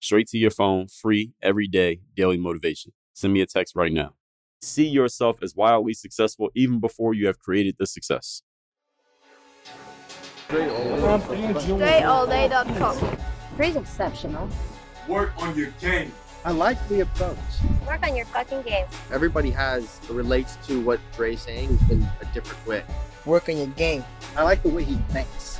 straight to your phone, free every day, daily motivation. Send me a text right now. See yourself as wildly successful even before you have created the success. DreAllDay.com. Pretty exceptional. Work on your game. I like the approach. Work on your fucking game. Everybody has relates to what Dre's saying in a different way. Work on your game. I like the way he thinks.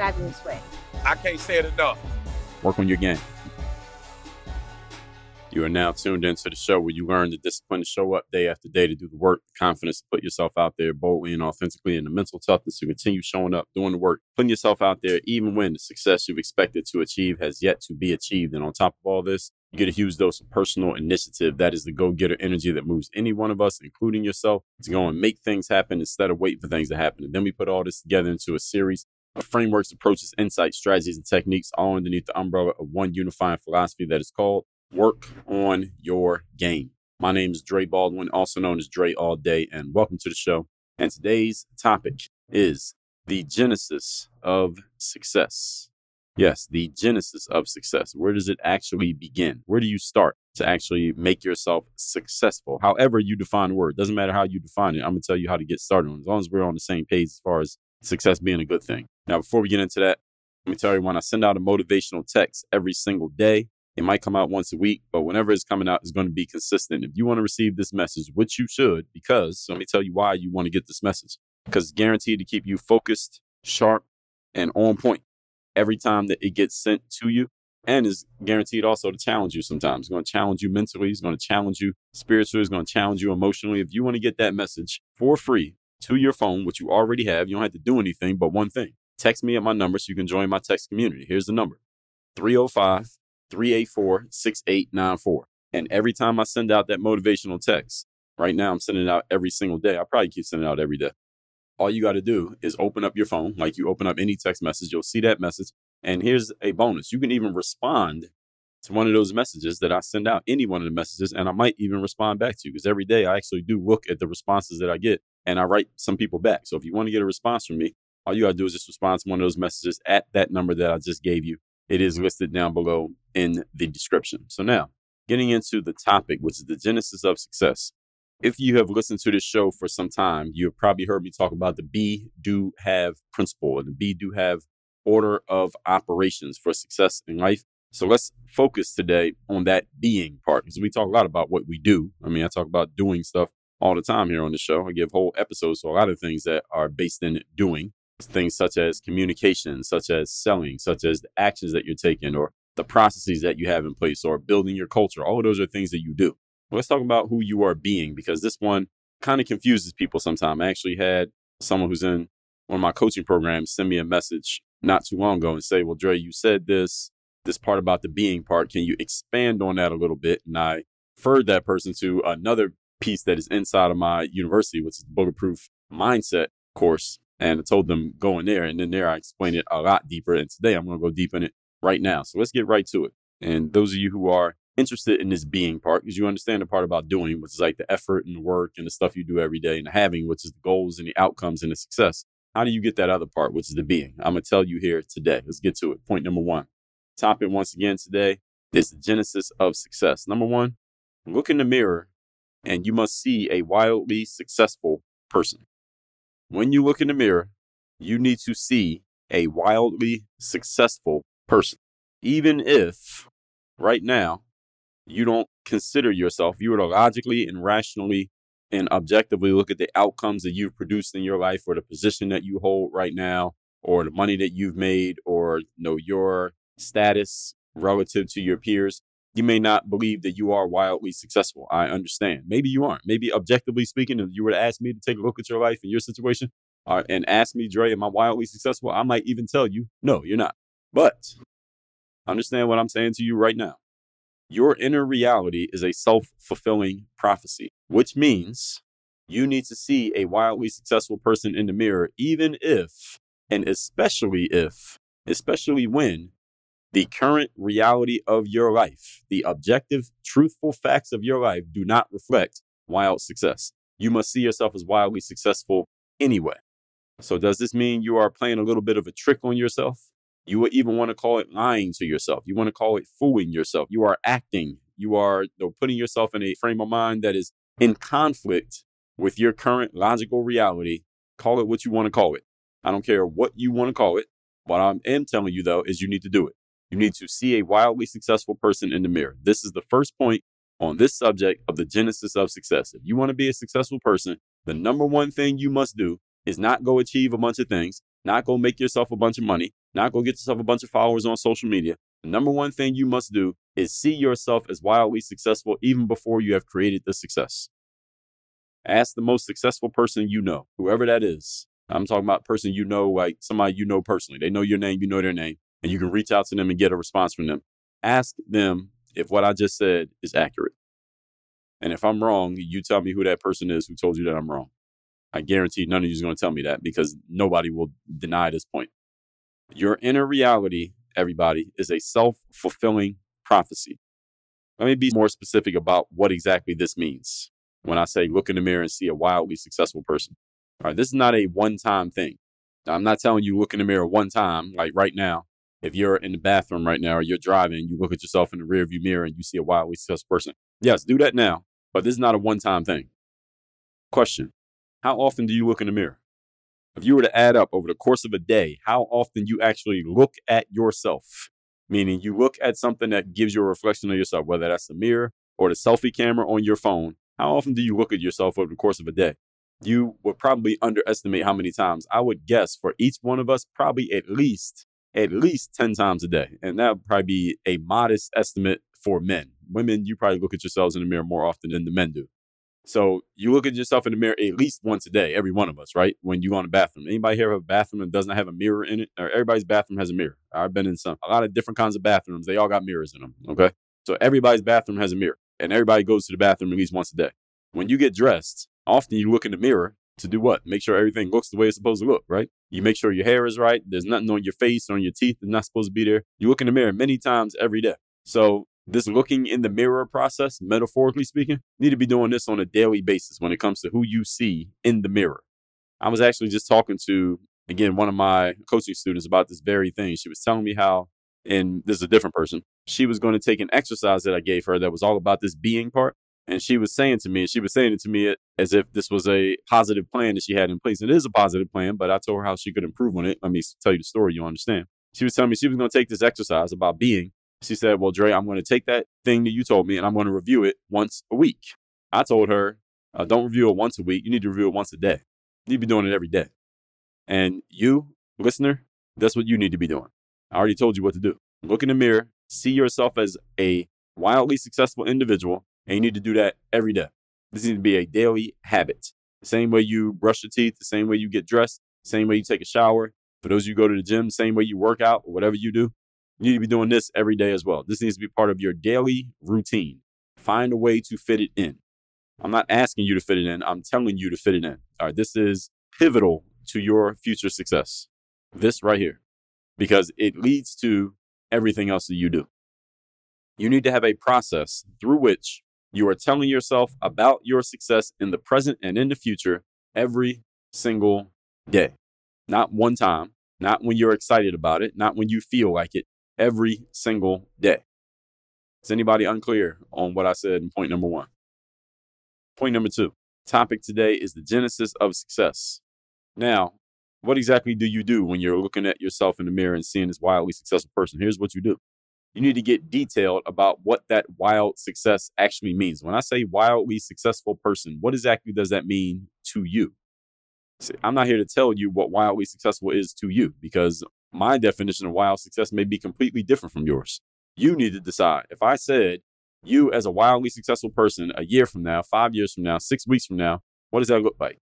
fabulous way. I can't say it enough. Work on your game. You are now tuned into the show where you learn the discipline to show up day after day to do the work, the confidence to put yourself out there boldly and authentically, and the mental toughness to continue showing up, doing the work, putting yourself out there, even when the success you've expected to achieve has yet to be achieved. And on top of all this, you get a huge dose of personal initiative. That is the go getter energy that moves any one of us, including yourself, to go and make things happen instead of waiting for things to happen. And then we put all this together into a series of frameworks, approaches, insights, strategies, and techniques, all underneath the umbrella of one unifying philosophy that is called Work on Your Game. My name is Dre Baldwin, also known as Dre All Day, and welcome to the show. And today's topic is the genesis of success. Yes, the genesis of success. Where does it actually begin? Where do you start to actually make yourself successful? However, you define word, doesn't matter how you define it. I'm going to tell you how to get started as long as we're on the same page as far as success being a good thing. Now, before we get into that, let me tell you when I send out a motivational text every single day, it might come out once a week, but whenever it's coming out, it's going to be consistent. If you want to receive this message, which you should, because let me tell you why you want to get this message, because it's guaranteed to keep you focused, sharp, and on point every time that it gets sent to you. And is guaranteed also to challenge you sometimes. It's going to challenge you mentally. It's going to challenge you spiritually. It's going to challenge you emotionally. If you want to get that message for free to your phone, which you already have, you don't have to do anything but one thing. Text me at my number so you can join my text community. Here's the number 305 384 6894. And every time I send out that motivational text, right now I'm sending it out every single day. I probably keep sending it out every day. All you got to do is open up your phone, like you open up any text message, you'll see that message. And here's a bonus you can even respond to one of those messages that I send out, any one of the messages, and I might even respond back to you because every day I actually do look at the responses that I get and I write some people back. So if you want to get a response from me, all you got to do is just respond to one of those messages at that number that I just gave you. It is mm-hmm. listed down below in the description. So now, getting into the topic, which is the genesis of success. If you have listened to this show for some time, you have probably heard me talk about the be, do, have principle and the be, do, have order of operations for success in life. So let's focus today on that being part because we talk a lot about what we do. I mean, I talk about doing stuff all the time here on the show. I give whole episodes to a lot of things that are based in doing things such as communication, such as selling, such as the actions that you're taking or the processes that you have in place or building your culture. All of those are things that you do. Let's talk about who you are being because this one kind of confuses people sometimes. I actually had someone who's in one of my coaching programs send me a message not too long ago and say, Well, Dre, you said this, this part about the being part. Can you expand on that a little bit? And I referred that person to another piece that is inside of my university, which is the Bulletproof Mindset course. And I told them go in there. And then there I explained it a lot deeper. And today I'm going to go deep in it right now. So let's get right to it. And those of you who are interested in this being part, because you understand the part about doing, which is like the effort and the work and the stuff you do every day, and having, which is the goals and the outcomes and the success. How do you get that other part, which is the being? I'm going to tell you here today. Let's get to it. Point number one. Topic once again today is the genesis of success. Number one, look in the mirror and you must see a wildly successful person. When you look in the mirror, you need to see a wildly successful person. Even if right now you don't consider yourself, you were to logically and rationally and objectively look at the outcomes that you've produced in your life or the position that you hold right now or the money that you've made or know your status relative to your peers you may not believe that you are wildly successful. I understand. Maybe you aren't. Maybe objectively speaking if you were to ask me to take a look at your life and your situation uh, and ask me dre am i wildly successful? I might even tell you no you're not. But understand what i'm saying to you right now. Your inner reality is a self fulfilling prophecy, which means you need to see a wildly successful person in the mirror, even if, and especially if, especially when the current reality of your life, the objective, truthful facts of your life do not reflect wild success. You must see yourself as wildly successful anyway. So, does this mean you are playing a little bit of a trick on yourself? You would even want to call it lying to yourself. You want to call it fooling yourself. You are acting. You are you know, putting yourself in a frame of mind that is in conflict with your current logical reality. Call it what you want to call it. I don't care what you want to call it. What I am telling you, though, is you need to do it. You need to see a wildly successful person in the mirror. This is the first point on this subject of the genesis of success. If you want to be a successful person, the number one thing you must do is not go achieve a bunch of things, not go make yourself a bunch of money, not go get yourself a bunch of followers on social media. The number one thing you must do is see yourself as wildly successful even before you have created the success. Ask the most successful person you know, whoever that is. I'm talking about person you know, like somebody you know personally. They know your name, you know their name, and you can reach out to them and get a response from them. Ask them if what I just said is accurate. And if I'm wrong, you tell me who that person is who told you that I'm wrong. I guarantee none of you is going to tell me that because nobody will deny this point. Your inner reality, everybody, is a self fulfilling prophecy. Let me be more specific about what exactly this means when I say look in the mirror and see a wildly successful person. All right, this is not a one time thing. I'm not telling you look in the mirror one time, like right now. If you're in the bathroom right now or you're driving, you look at yourself in the rearview mirror and you see a wildly successful person. Yes, do that now, but this is not a one time thing. Question How often do you look in the mirror? If you were to add up over the course of a day, how often you actually look at yourself, meaning you look at something that gives you a reflection of yourself, whether that's the mirror or the selfie camera on your phone, how often do you look at yourself over the course of a day? You would probably underestimate how many times. I would guess for each one of us, probably at least at least 10 times a day. And that would probably be a modest estimate for men. Women, you probably look at yourselves in the mirror more often than the men do. So you look at yourself in the mirror at least once a day, every one of us, right? When you go in the bathroom. Anybody here have a bathroom that doesn't have a mirror in it? Or everybody's bathroom has a mirror. I've been in some a lot of different kinds of bathrooms. They all got mirrors in them. Okay. So everybody's bathroom has a mirror. And everybody goes to the bathroom at least once a day. When you get dressed, often you look in the mirror to do what? Make sure everything looks the way it's supposed to look, right? You make sure your hair is right. There's nothing on your face or on your teeth that's not supposed to be there. You look in the mirror many times every day. So this looking in the mirror process, metaphorically speaking, need to be doing this on a daily basis when it comes to who you see in the mirror. I was actually just talking to, again, one of my coaching students about this very thing. She was telling me how, and this is a different person, she was going to take an exercise that I gave her that was all about this being part. And she was saying to me, she was saying it to me as if this was a positive plan that she had in place. And It is a positive plan, but I told her how she could improve on it. Let me tell you the story, you understand. She was telling me she was going to take this exercise about being she said, Well, Dre, I'm going to take that thing that you told me and I'm going to review it once a week. I told her, uh, Don't review it once a week. You need to review it once a day. You need to be doing it every day. And you, listener, that's what you need to be doing. I already told you what to do. Look in the mirror, see yourself as a wildly successful individual, and you need to do that every day. This needs to be a daily habit. The same way you brush your teeth, the same way you get dressed, the same way you take a shower. For those of you who go to the gym, same way you work out or whatever you do, you need to be doing this every day as well. This needs to be part of your daily routine. Find a way to fit it in. I'm not asking you to fit it in, I'm telling you to fit it in. All right, this is pivotal to your future success. This right here, because it leads to everything else that you do. You need to have a process through which you are telling yourself about your success in the present and in the future every single day. Not one time, not when you're excited about it, not when you feel like it, every single day. Is anybody unclear on what I said in point number one? Point number two topic today is the genesis of success. Now, what exactly do you do when you're looking at yourself in the mirror and seeing this wildly successful person? Here's what you do you need to get detailed about what that wild success actually means. When I say wildly successful person, what exactly does that mean to you? See, I'm not here to tell you what wildly successful is to you because my definition of wild success may be completely different from yours. You need to decide. If I said you as a wildly successful person a year from now, five years from now, six weeks from now, what does that look like?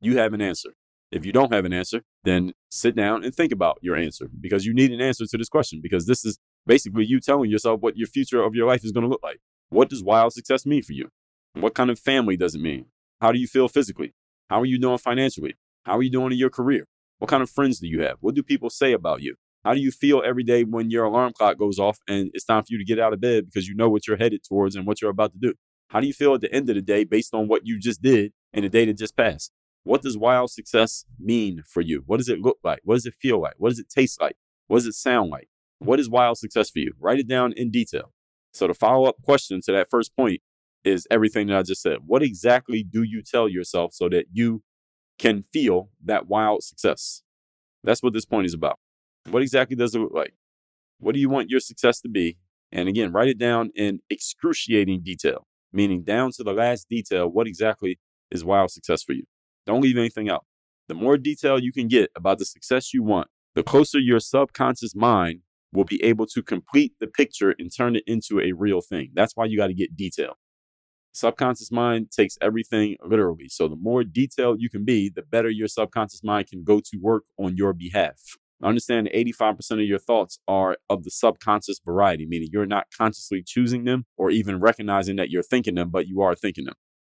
You have an answer. If you don't have an answer, then sit down and think about your answer because you need an answer to this question because this is basically you telling yourself what your future of your life is going to look like. What does wild success mean for you? What kind of family does it mean? How do you feel physically? How are you doing financially? How are you doing in your career? What kind of friends do you have? What do people say about you? How do you feel every day when your alarm clock goes off and it's time for you to get out of bed because you know what you're headed towards and what you're about to do? How do you feel at the end of the day based on what you just did and the day that just passed? What does wild success mean for you? What does it look like? What does it feel like? What does it taste like? What does it sound like? What is wild success for you? Write it down in detail. So the follow up question to that first point is everything that I just said. What exactly do you tell yourself so that you can feel that wild success? That's what this point is about. What exactly does it look like? What do you want your success to be? And again, write it down in excruciating detail, meaning down to the last detail. What exactly is wild success for you? Don't leave anything out. The more detail you can get about the success you want, the closer your subconscious mind will be able to complete the picture and turn it into a real thing. That's why you got to get detail. Subconscious mind takes everything literally. So the more detailed you can be, the better your subconscious mind can go to work on your behalf. Understand 85% of your thoughts are of the subconscious variety, meaning you're not consciously choosing them or even recognizing that you're thinking them, but you are thinking them.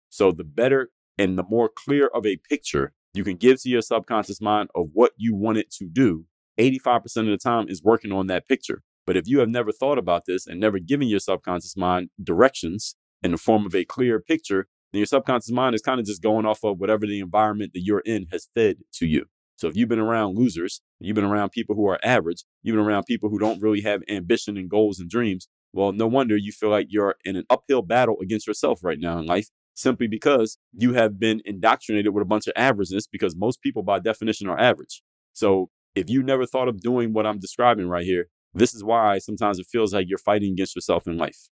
So the better and the more clear of a picture you can give to your subconscious mind of what you want it to do, 85% of the time is working on that picture. But if you have never thought about this and never given your subconscious mind directions in the form of a clear picture, then your subconscious mind is kind of just going off of whatever the environment that you're in has fed to you. So if you've been around losers, you've been around people who are average, you've been around people who don't really have ambition and goals and dreams, well, no wonder you feel like you're in an uphill battle against yourself right now in life simply because you have been indoctrinated with a bunch of averageness because most people by definition are average. So if you never thought of doing what I'm describing right here, this is why sometimes it feels like you're fighting against yourself in life.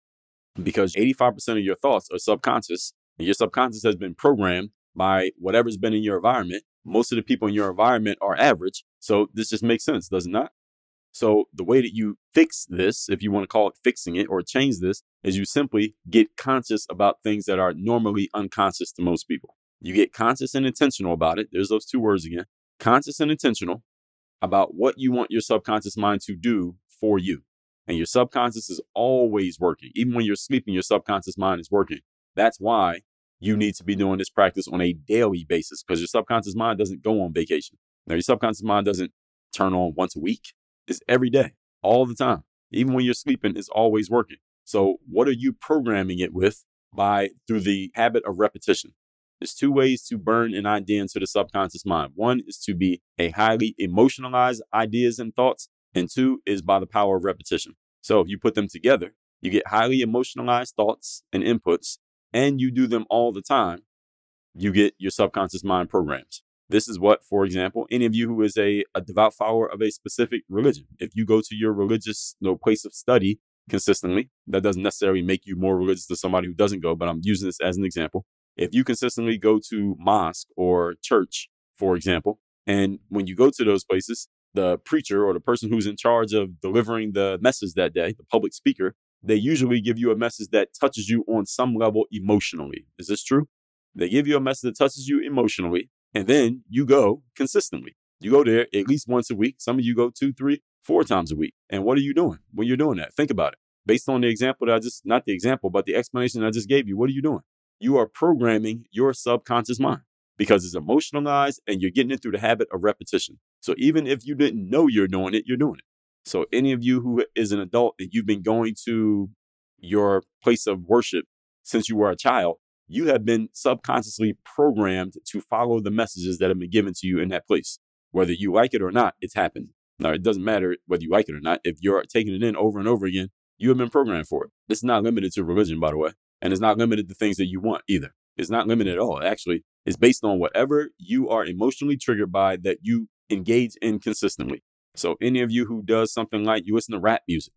Because 85% of your thoughts are subconscious, and your subconscious has been programmed by whatever's been in your environment. Most of the people in your environment are average. So this just makes sense, does it not? So the way that you fix this, if you want to call it fixing it or change this, is you simply get conscious about things that are normally unconscious to most people. You get conscious and intentional about it. There's those two words again. Conscious and intentional about what you want your subconscious mind to do for you. And your subconscious is always working. Even when you're sleeping, your subconscious mind is working. That's why you need to be doing this practice on a daily basis because your subconscious mind doesn't go on vacation. Now, your subconscious mind doesn't turn on once a week. It's every day, all the time. Even when you're sleeping, it's always working. So, what are you programming it with by through the habit of repetition? There's two ways to burn an idea into the subconscious mind. One is to be a highly emotionalized ideas and thoughts, and two is by the power of repetition. So if you put them together, you get highly emotionalized thoughts and inputs, and you do them all the time, you get your subconscious mind programs. This is what, for example, any of you who is a, a devout follower of a specific religion, if you go to your religious you know, place of study consistently, that doesn't necessarily make you more religious than somebody who doesn't go, but I'm using this as an example if you consistently go to mosque or church, for example, and when you go to those places, the preacher or the person who's in charge of delivering the message that day, the public speaker, they usually give you a message that touches you on some level emotionally. Is this true? They give you a message that touches you emotionally, and then you go consistently. You go there at least once a week. Some of you go two, three, four times a week. And what are you doing when you're doing that? Think about it. Based on the example that I just, not the example, but the explanation I just gave you, what are you doing? You are programming your subconscious mind because it's emotionalized and you're getting it through the habit of repetition. So even if you didn't know you're doing it, you're doing it. So any of you who is an adult and you've been going to your place of worship since you were a child, you have been subconsciously programmed to follow the messages that have been given to you in that place. Whether you like it or not, it's happened. Now, it doesn't matter whether you like it or not. If you're taking it in over and over again, you have been programmed for it. It's not limited to religion, by the way. And it's not limited to things that you want either. It's not limited at all. Actually, it's based on whatever you are emotionally triggered by that you engage in consistently. So any of you who does something like you listen to rap music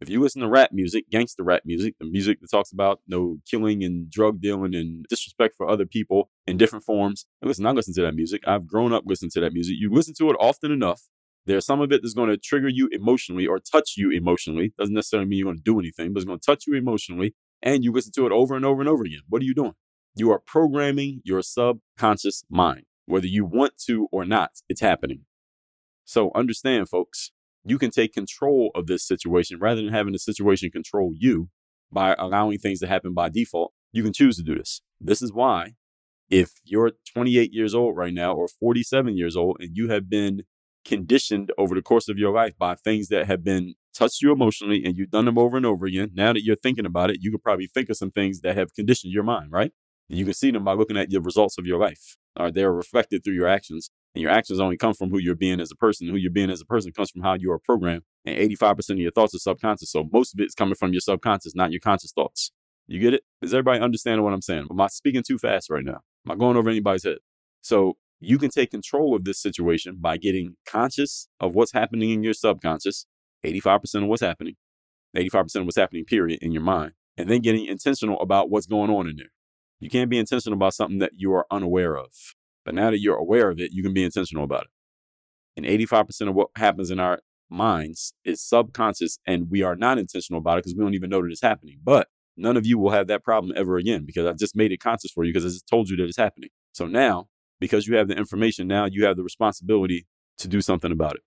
If you listen to rap music, gangster rap music, the music that talks about no killing and drug dealing and disrespect for other people in different forms, and listen, I listen to that music. I've grown up listening to that music. You listen to it often enough. There's some of it that's going to trigger you emotionally or touch you emotionally. Doesn't necessarily mean you're going to do anything, but it's going to touch you emotionally. And you listen to it over and over and over again. What are you doing? You are programming your subconscious mind. Whether you want to or not, it's happening. So understand, folks, you can take control of this situation rather than having the situation control you by allowing things to happen by default. You can choose to do this. This is why, if you're 28 years old right now or 47 years old and you have been conditioned over the course of your life by things that have been touched you emotionally and you've done them over and over again, now that you're thinking about it, you could probably think of some things that have conditioned your mind, right? And you can see them by looking at the results of your life. Or they're reflected through your actions. And your actions only come from who you're being as a person. Who you're being as a person comes from how you are programmed. And 85% of your thoughts are subconscious. So most of it is coming from your subconscious, not your conscious thoughts. You get it? Does everybody understand what I'm saying? Am I speaking too fast right now? Am I going over anybody's head? So you can take control of this situation by getting conscious of what's happening in your subconscious, 85% of what's happening, 85% of what's happening, period, in your mind, and then getting intentional about what's going on in there. You can't be intentional about something that you are unaware of. But now that you're aware of it, you can be intentional about it. And 85% of what happens in our minds is subconscious, and we are not intentional about it because we don't even know that it's happening. But none of you will have that problem ever again because I just made it conscious for you because I just told you that it's happening. So now, because you have the information, now you have the responsibility to do something about it.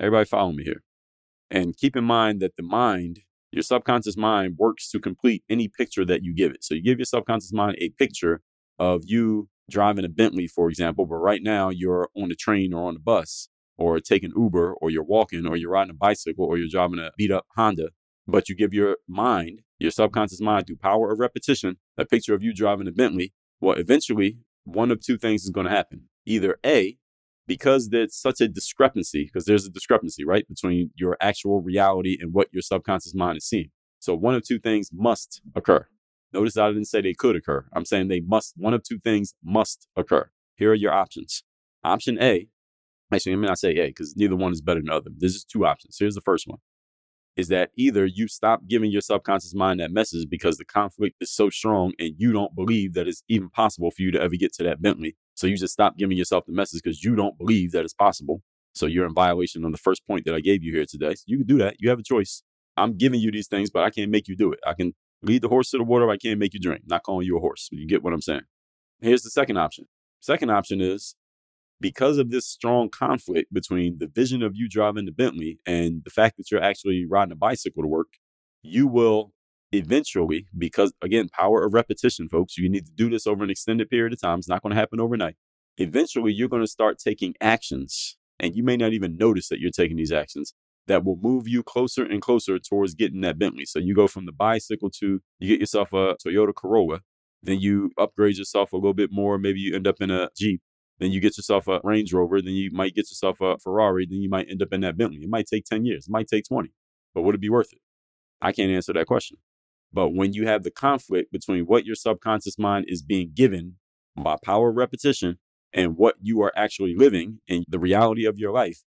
Everybody follow me here. And keep in mind that the mind, your subconscious mind, works to complete any picture that you give it. So you give your subconscious mind a picture of you driving a Bentley, for example, but right now you're on the train or on the bus or taking Uber or you're walking or you're riding a bicycle or you're driving a beat up Honda, but you give your mind, your subconscious mind, through power of repetition, a picture of you driving a Bentley. Well, eventually, one of two things is going to happen. Either A, because there's such a discrepancy, because there's a discrepancy, right, between your actual reality and what your subconscious mind is seeing. So one of two things must occur. Notice I didn't say they could occur. I'm saying they must, one of two things must occur. Here are your options. Option A, actually, I me not say A because neither one is better than the other. There's just two options. Here's the first one is that either you stop giving your subconscious mind that message because the conflict is so strong and you don't believe that it's even possible for you to ever get to that Bentley. So you just stop giving yourself the message because you don't believe that it's possible. So you're in violation on the first point that I gave you here today. So you can do that. You have a choice. I'm giving you these things, but I can't make you do it. I can lead the horse to the water. But I can't make you drink. not calling you a horse. You get what I'm saying? Here's the second option. Second option is because of this strong conflict between the vision of you driving the Bentley and the fact that you're actually riding a bicycle to work, you will eventually, because again, power of repetition, folks, you need to do this over an extended period of time. It's not going to happen overnight. Eventually, you're going to start taking actions, and you may not even notice that you're taking these actions that will move you closer and closer towards getting that Bentley. So you go from the bicycle to you get yourself a Toyota Corolla, then you upgrade yourself a little bit more. Maybe you end up in a Jeep. Then you get yourself a Range Rover. Then you might get yourself a Ferrari. Then you might end up in that Bentley. It might take 10 years. It might take 20. But would it be worth it? I can't answer that question. But when you have the conflict between what your subconscious mind is being given by power of repetition and what you are actually living in the reality of your life,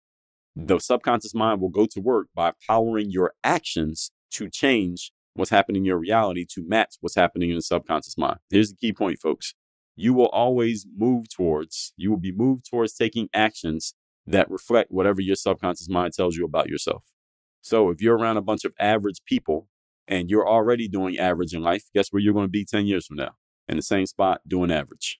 the subconscious mind will go to work by powering your actions to change what's happening in your reality to match what's happening in the subconscious mind. Here's the key point, folks. You will always move towards, you will be moved towards taking actions that reflect whatever your subconscious mind tells you about yourself. So if you're around a bunch of average people and you're already doing average in life, guess where you're going to be 10 years from now? In the same spot doing average.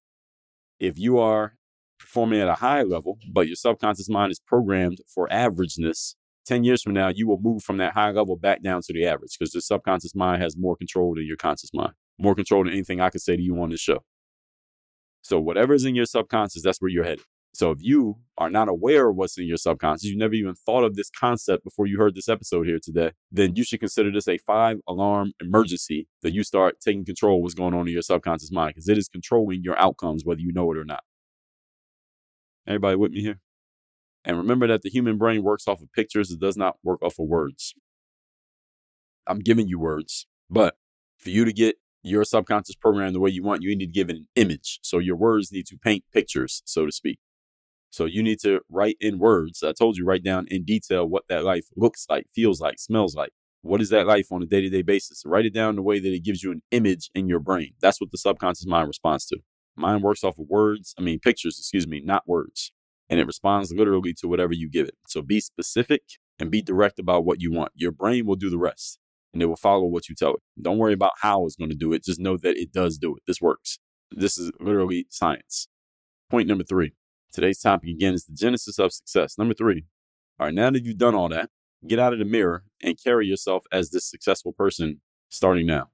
If you are performing at a high level, but your subconscious mind is programmed for averageness, 10 years from now, you will move from that high level back down to the average because the subconscious mind has more control than your conscious mind, more control than anything I could say to you on this show. So, whatever's in your subconscious, that's where you're headed. So, if you are not aware of what's in your subconscious, you never even thought of this concept before you heard this episode here today, then you should consider this a five alarm emergency that you start taking control of what's going on in your subconscious mind because it is controlling your outcomes, whether you know it or not. Everybody with me here? And remember that the human brain works off of pictures, it does not work off of words. I'm giving you words, but for you to get your subconscious program the way you want, you need to give it an image. So your words need to paint pictures, so to speak. So you need to write in words. I told you, write down in detail what that life looks like, feels like, smells like. What is that life on a day to day basis? Write it down the way that it gives you an image in your brain. That's what the subconscious mind responds to. Mind works off of words, I mean, pictures, excuse me, not words. And it responds literally to whatever you give it. So be specific and be direct about what you want. Your brain will do the rest and it will follow what you tell it. Don't worry about how it's going to do it. Just know that it does do it. This works. This is literally science. Point number three. Today's topic again is the genesis of success. Number three. All right, now that you've done all that, get out of the mirror and carry yourself as this successful person starting now.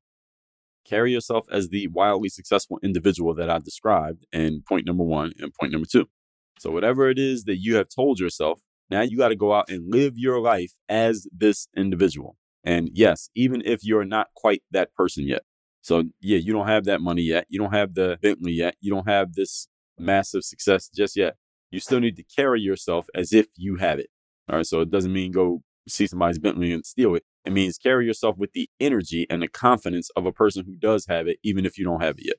Carry yourself as the wildly successful individual that I described in point number one and point number two. So, whatever it is that you have told yourself, now you got to go out and live your life as this individual. And yes, even if you're not quite that person yet. So, yeah, you don't have that money yet. You don't have the Bentley yet. You don't have this massive success just yet. You still need to carry yourself as if you have it. All right. So, it doesn't mean go see somebody's Bentley and steal it. It means carry yourself with the energy and the confidence of a person who does have it, even if you don't have it yet.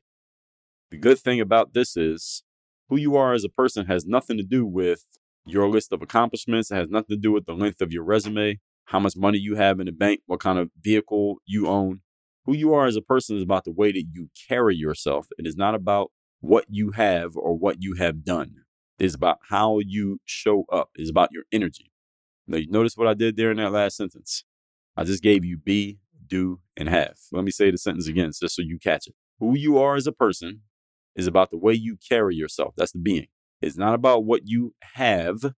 The good thing about this is who you are as a person has nothing to do with your list of accomplishments. It has nothing to do with the length of your resume, how much money you have in the bank, what kind of vehicle you own. Who you are as a person is about the way that you carry yourself. It is not about what you have or what you have done. It is about how you show up. It is about your energy. Now, you notice what I did there in that last sentence? I just gave you be, do, and have. Let me say the sentence again just so you catch it. Who you are as a person is about the way you carry yourself. That's the being. It's not about what you have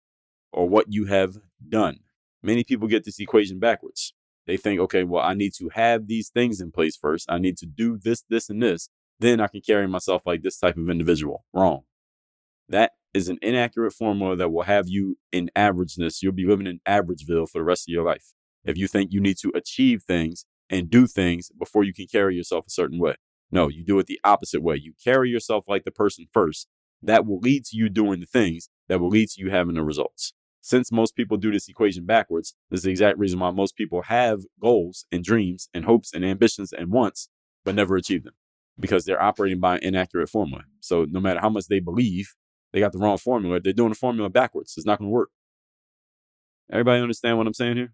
or what you have done. Many people get this equation backwards. They think, okay, well, I need to have these things in place first. I need to do this, this, and this. Then I can carry myself like this type of individual. Wrong. That is an inaccurate formula that will have you in averageness. You'll be living in Averageville for the rest of your life if you think you need to achieve things and do things before you can carry yourself a certain way. No, you do it the opposite way. You carry yourself like the person first. That will lead to you doing the things that will lead to you having the results. Since most people do this equation backwards, this is the exact reason why most people have goals and dreams and hopes and ambitions and wants, but never achieve them because they're operating by an inaccurate formula. So no matter how much they believe they got the wrong formula, they're doing the formula backwards. It's not going to work. Everybody understand what I'm saying here?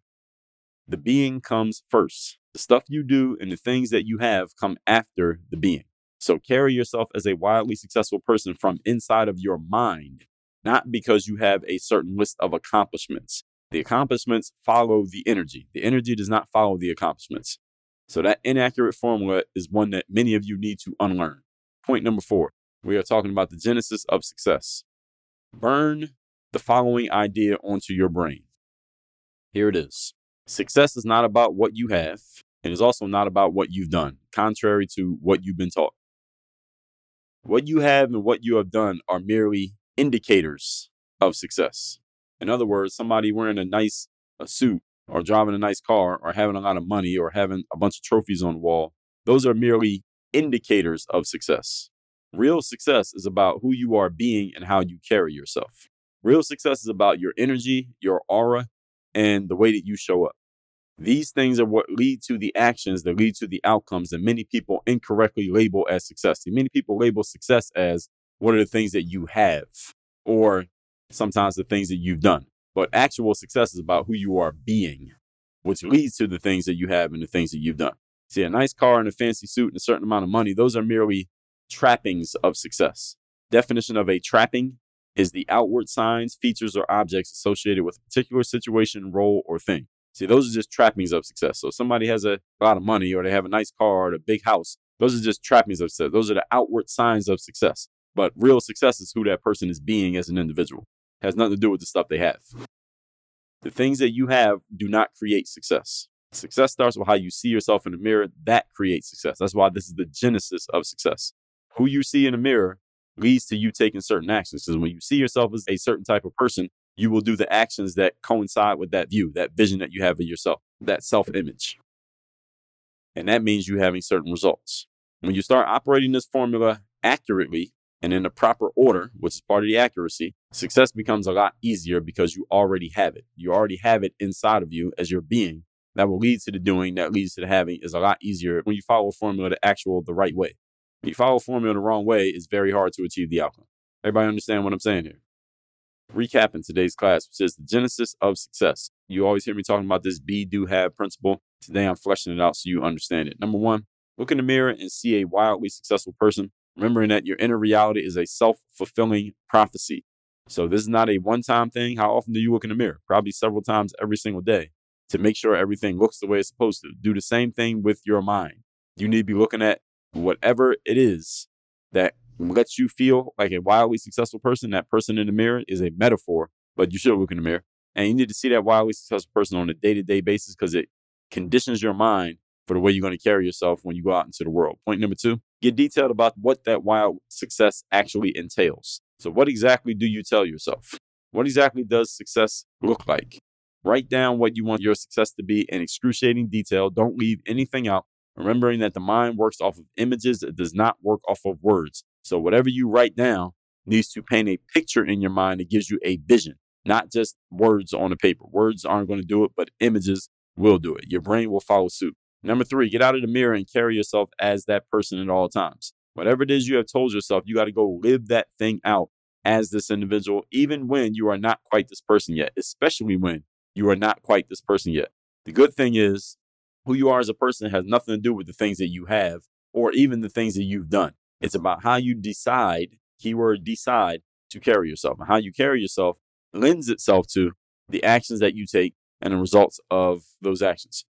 The being comes first. The stuff you do and the things that you have come after the being. So carry yourself as a wildly successful person from inside of your mind, not because you have a certain list of accomplishments. The accomplishments follow the energy. The energy does not follow the accomplishments. So that inaccurate formula is one that many of you need to unlearn. Point number four, we are talking about the genesis of success. Burn the following idea onto your brain. Here it is. Success is not about what you have, and is also not about what you've done, contrary to what you've been taught. What you have and what you have done are merely indicators of success. In other words, somebody wearing a nice a suit or driving a nice car or having a lot of money or having a bunch of trophies on the wall, those are merely indicators of success. Real success is about who you are being and how you carry yourself. Real success is about your energy, your aura, and the way that you show up. These things are what lead to the actions that lead to the outcomes that many people incorrectly label as success. See, many people label success as what are the things that you have, or sometimes the things that you've done. But actual success is about who you are being, which leads to the things that you have and the things that you've done. See, a nice car and a fancy suit and a certain amount of money, those are merely trappings of success. Definition of a trapping is the outward signs, features, or objects associated with a particular situation, role, or thing. See, those are just trappings of success. So somebody has a lot of money or they have a nice car or a big house, those are just trappings of success. Those are the outward signs of success. But real success is who that person is being as an individual. It has nothing to do with the stuff they have. The things that you have do not create success. Success starts with how you see yourself in the mirror. That creates success. That's why this is the genesis of success. Who you see in the mirror leads to you taking certain actions. Because when you see yourself as a certain type of person, you will do the actions that coincide with that view, that vision that you have of yourself, that self image. And that means you having certain results. When you start operating this formula accurately and in the proper order, which is part of the accuracy, success becomes a lot easier because you already have it. You already have it inside of you as your being. That will lead to the doing, that leads to the having is a lot easier when you follow a formula the actual, the right way. When you follow a formula the wrong way, it's very hard to achieve the outcome. Everybody understand what I'm saying here? recapping today's class, which is the genesis of success. You always hear me talking about this be, do, have principle. Today I'm fleshing it out so you understand it. Number one, look in the mirror and see a wildly successful person, remembering that your inner reality is a self fulfilling prophecy. So this is not a one time thing. How often do you look in the mirror? Probably several times every single day to make sure everything looks the way it's supposed to. Do the same thing with your mind. You need to be looking at whatever it is that lets you feel like a wildly successful person. That person in the mirror is a metaphor, but you should look in the mirror. And you need to see that wildly successful person on a day to day basis because it conditions your mind for the way you're going to carry yourself when you go out into the world. Point number two, get detailed about what that wild success actually entails. So, what exactly do you tell yourself? What exactly does success look like? Write down what you want your success to be in excruciating detail. Don't leave anything out. Remembering that the mind works off of images, it does not work off of words. So, whatever you write down needs to paint a picture in your mind that gives you a vision, not just words on a paper. Words aren't going to do it, but images will do it. Your brain will follow suit. Number three, get out of the mirror and carry yourself as that person at all times. Whatever it is you have told yourself, you got to go live that thing out as this individual, even when you are not quite this person yet, especially when you are not quite this person yet. The good thing is, who you are as a person has nothing to do with the things that you have or even the things that you've done. It's about how you decide, keyword decide, to carry yourself. And how you carry yourself lends itself to the actions that you take and the results of those actions.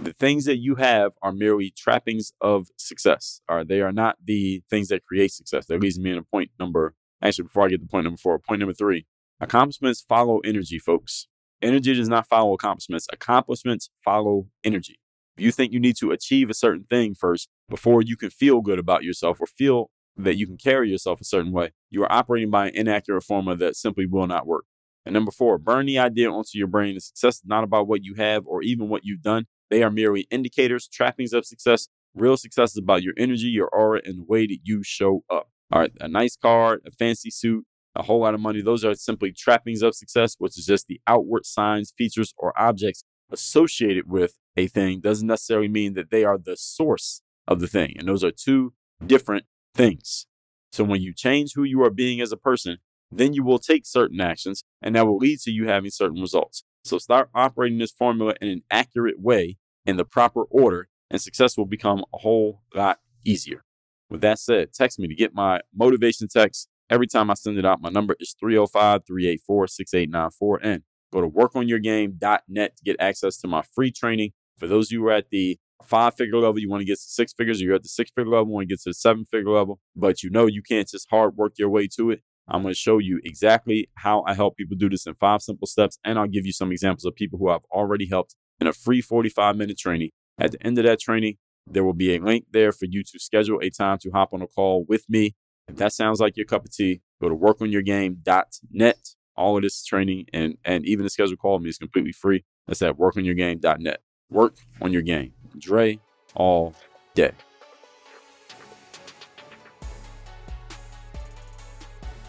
The things that you have are merely trappings of success. Or they are not the things that create success. That leads me to point number, actually, before I get to point number four, point number three. Accomplishments follow energy, folks. Energy does not follow accomplishments. Accomplishments follow energy. If you think you need to achieve a certain thing first before you can feel good about yourself or feel that you can carry yourself a certain way, you are operating by an inaccurate formula that simply will not work. And number four, burn the idea onto your brain that success is not about what you have or even what you've done. They are merely indicators, trappings of success. Real success is about your energy, your aura, and the way that you show up. All right, a nice car, a fancy suit, a whole lot of money, those are simply trappings of success, which is just the outward signs, features, or objects associated with a thing. Doesn't necessarily mean that they are the source of the thing. And those are two different things. So when you change who you are being as a person, then you will take certain actions and that will lead to you having certain results. So start operating this formula in an accurate way in the proper order, and success will become a whole lot easier. With that said, text me to get my motivation text. Every time I send it out, my number is 305 384 6894. And go to workonyourgame.net to get access to my free training. For those of you who are at the five figure level, you want to get to six figures, or you're at the six figure level, want to get to the seven figure level, but you know you can't just hard work your way to it. I'm going to show you exactly how I help people do this in five simple steps. And I'll give you some examples of people who I've already helped in a free 45 minute training. At the end of that training, there will be a link there for you to schedule a time to hop on a call with me. If that sounds like your cup of tea, go to workonyourgame.net. All of this training and, and even the schedule call with me is completely free. That's at workonyourgame.net. Work on your game. Dre all day.